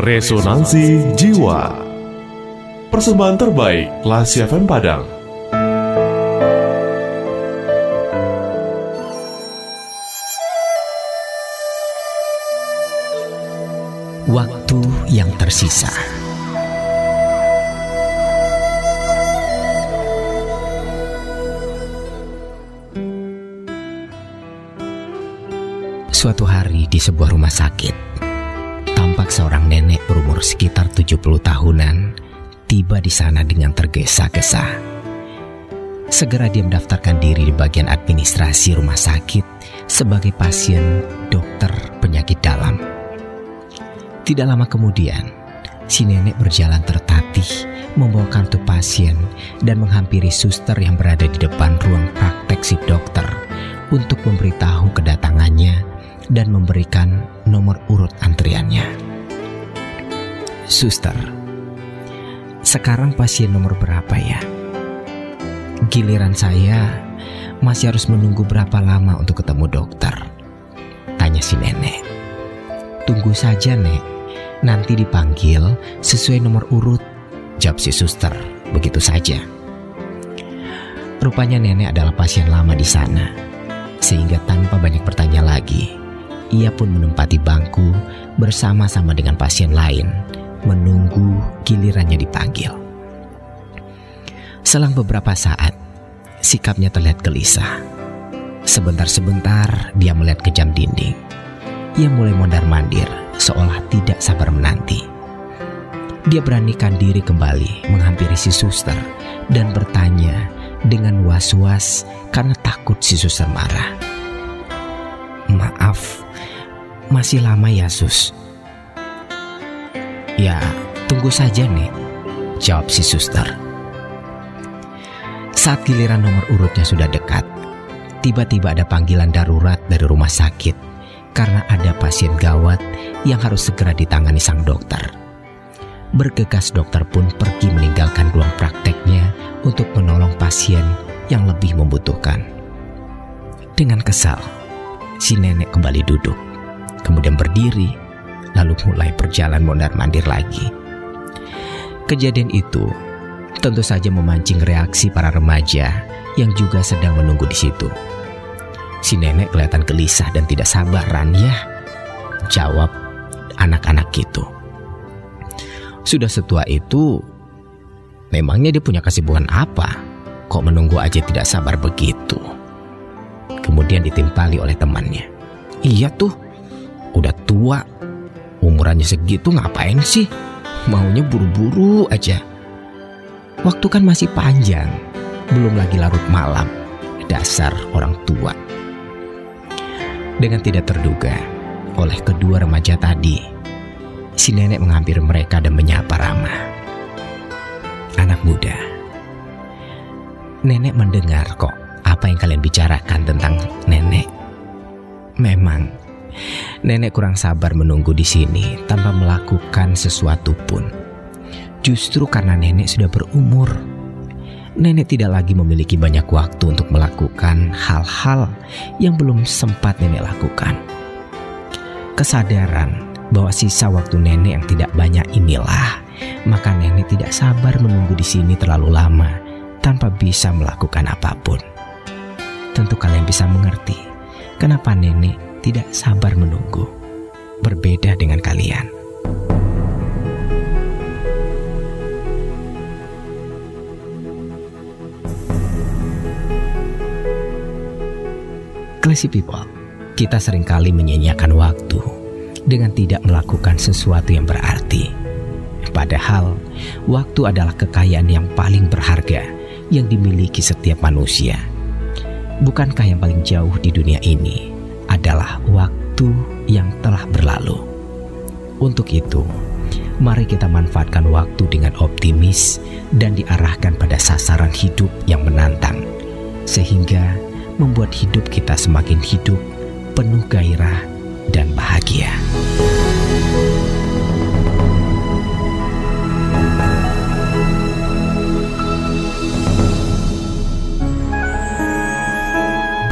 Resonansi Jiwa. Persembahan terbaik Lasi FM Padang. Waktu yang tersisa. Suatu hari di sebuah rumah sakit, tampak seorang nenek berumur sekitar 70 tahunan tiba di sana dengan tergesa-gesa. Segera dia mendaftarkan diri di bagian administrasi rumah sakit sebagai pasien dokter penyakit dalam. Tidak lama kemudian, si nenek berjalan tertatih membawa kartu pasien dan menghampiri suster yang berada di depan ruang praktek si dokter untuk memberitahu kedatangannya dan memberikan nomor urut antriannya. Suster, sekarang pasien nomor berapa ya? Giliran saya masih harus menunggu berapa lama untuk ketemu dokter? Tanya si nenek. Tunggu saja, Nek. Nanti dipanggil sesuai nomor urut. Jawab si suster. Begitu saja. Rupanya nenek adalah pasien lama di sana. Sehingga tanpa banyak bertanya lagi, ia pun menempati bangku bersama-sama dengan pasien lain, menunggu gilirannya dipanggil. Selang beberapa saat, sikapnya terlihat gelisah. Sebentar-sebentar dia melihat ke jam dinding. Ia mulai mondar-mandir, seolah tidak sabar menanti. Dia beranikan diri kembali menghampiri si suster dan bertanya dengan was-was karena takut si suster marah. Maaf, masih lama ya sus? Ya, tunggu saja nih, jawab si suster. Saat giliran nomor urutnya sudah dekat, tiba-tiba ada panggilan darurat dari rumah sakit karena ada pasien gawat yang harus segera ditangani sang dokter. Bergegas dokter pun pergi meninggalkan ruang prakteknya untuk menolong pasien yang lebih membutuhkan. Dengan kesal, si nenek kembali duduk kemudian berdiri, lalu mulai berjalan mondar-mandir lagi. Kejadian itu tentu saja memancing reaksi para remaja yang juga sedang menunggu di situ. Si nenek kelihatan gelisah dan tidak sabaran ya. Jawab anak-anak itu. Sudah setua itu, memangnya dia punya kesibukan apa? Kok menunggu aja tidak sabar begitu? Kemudian ditimpali oleh temannya. Iya tuh, Udah tua, umurannya segitu ngapain sih? Maunya buru-buru aja. Waktu kan masih panjang, belum lagi larut malam. Dasar orang tua. Dengan tidak terduga, oleh kedua remaja tadi, si nenek menghampiri mereka dan menyapa ramah. Anak muda, nenek mendengar kok apa yang kalian bicarakan tentang nenek. Memang Nenek kurang sabar menunggu di sini tanpa melakukan sesuatu pun. Justru karena nenek sudah berumur, nenek tidak lagi memiliki banyak waktu untuk melakukan hal-hal yang belum sempat nenek lakukan. Kesadaran bahwa sisa waktu nenek yang tidak banyak inilah, maka nenek tidak sabar menunggu di sini terlalu lama tanpa bisa melakukan apa pun. Tentu kalian bisa mengerti kenapa nenek tidak sabar menunggu, berbeda dengan kalian. Classy people, kita sering kali menyanyiakan waktu dengan tidak melakukan sesuatu yang berarti. Padahal, waktu adalah kekayaan yang paling berharga yang dimiliki setiap manusia. Bukankah yang paling jauh di dunia ini adalah waktu yang telah berlalu. Untuk itu, mari kita manfaatkan waktu dengan optimis dan diarahkan pada sasaran hidup yang menantang, sehingga membuat hidup kita semakin hidup, penuh gairah, dan bahagia.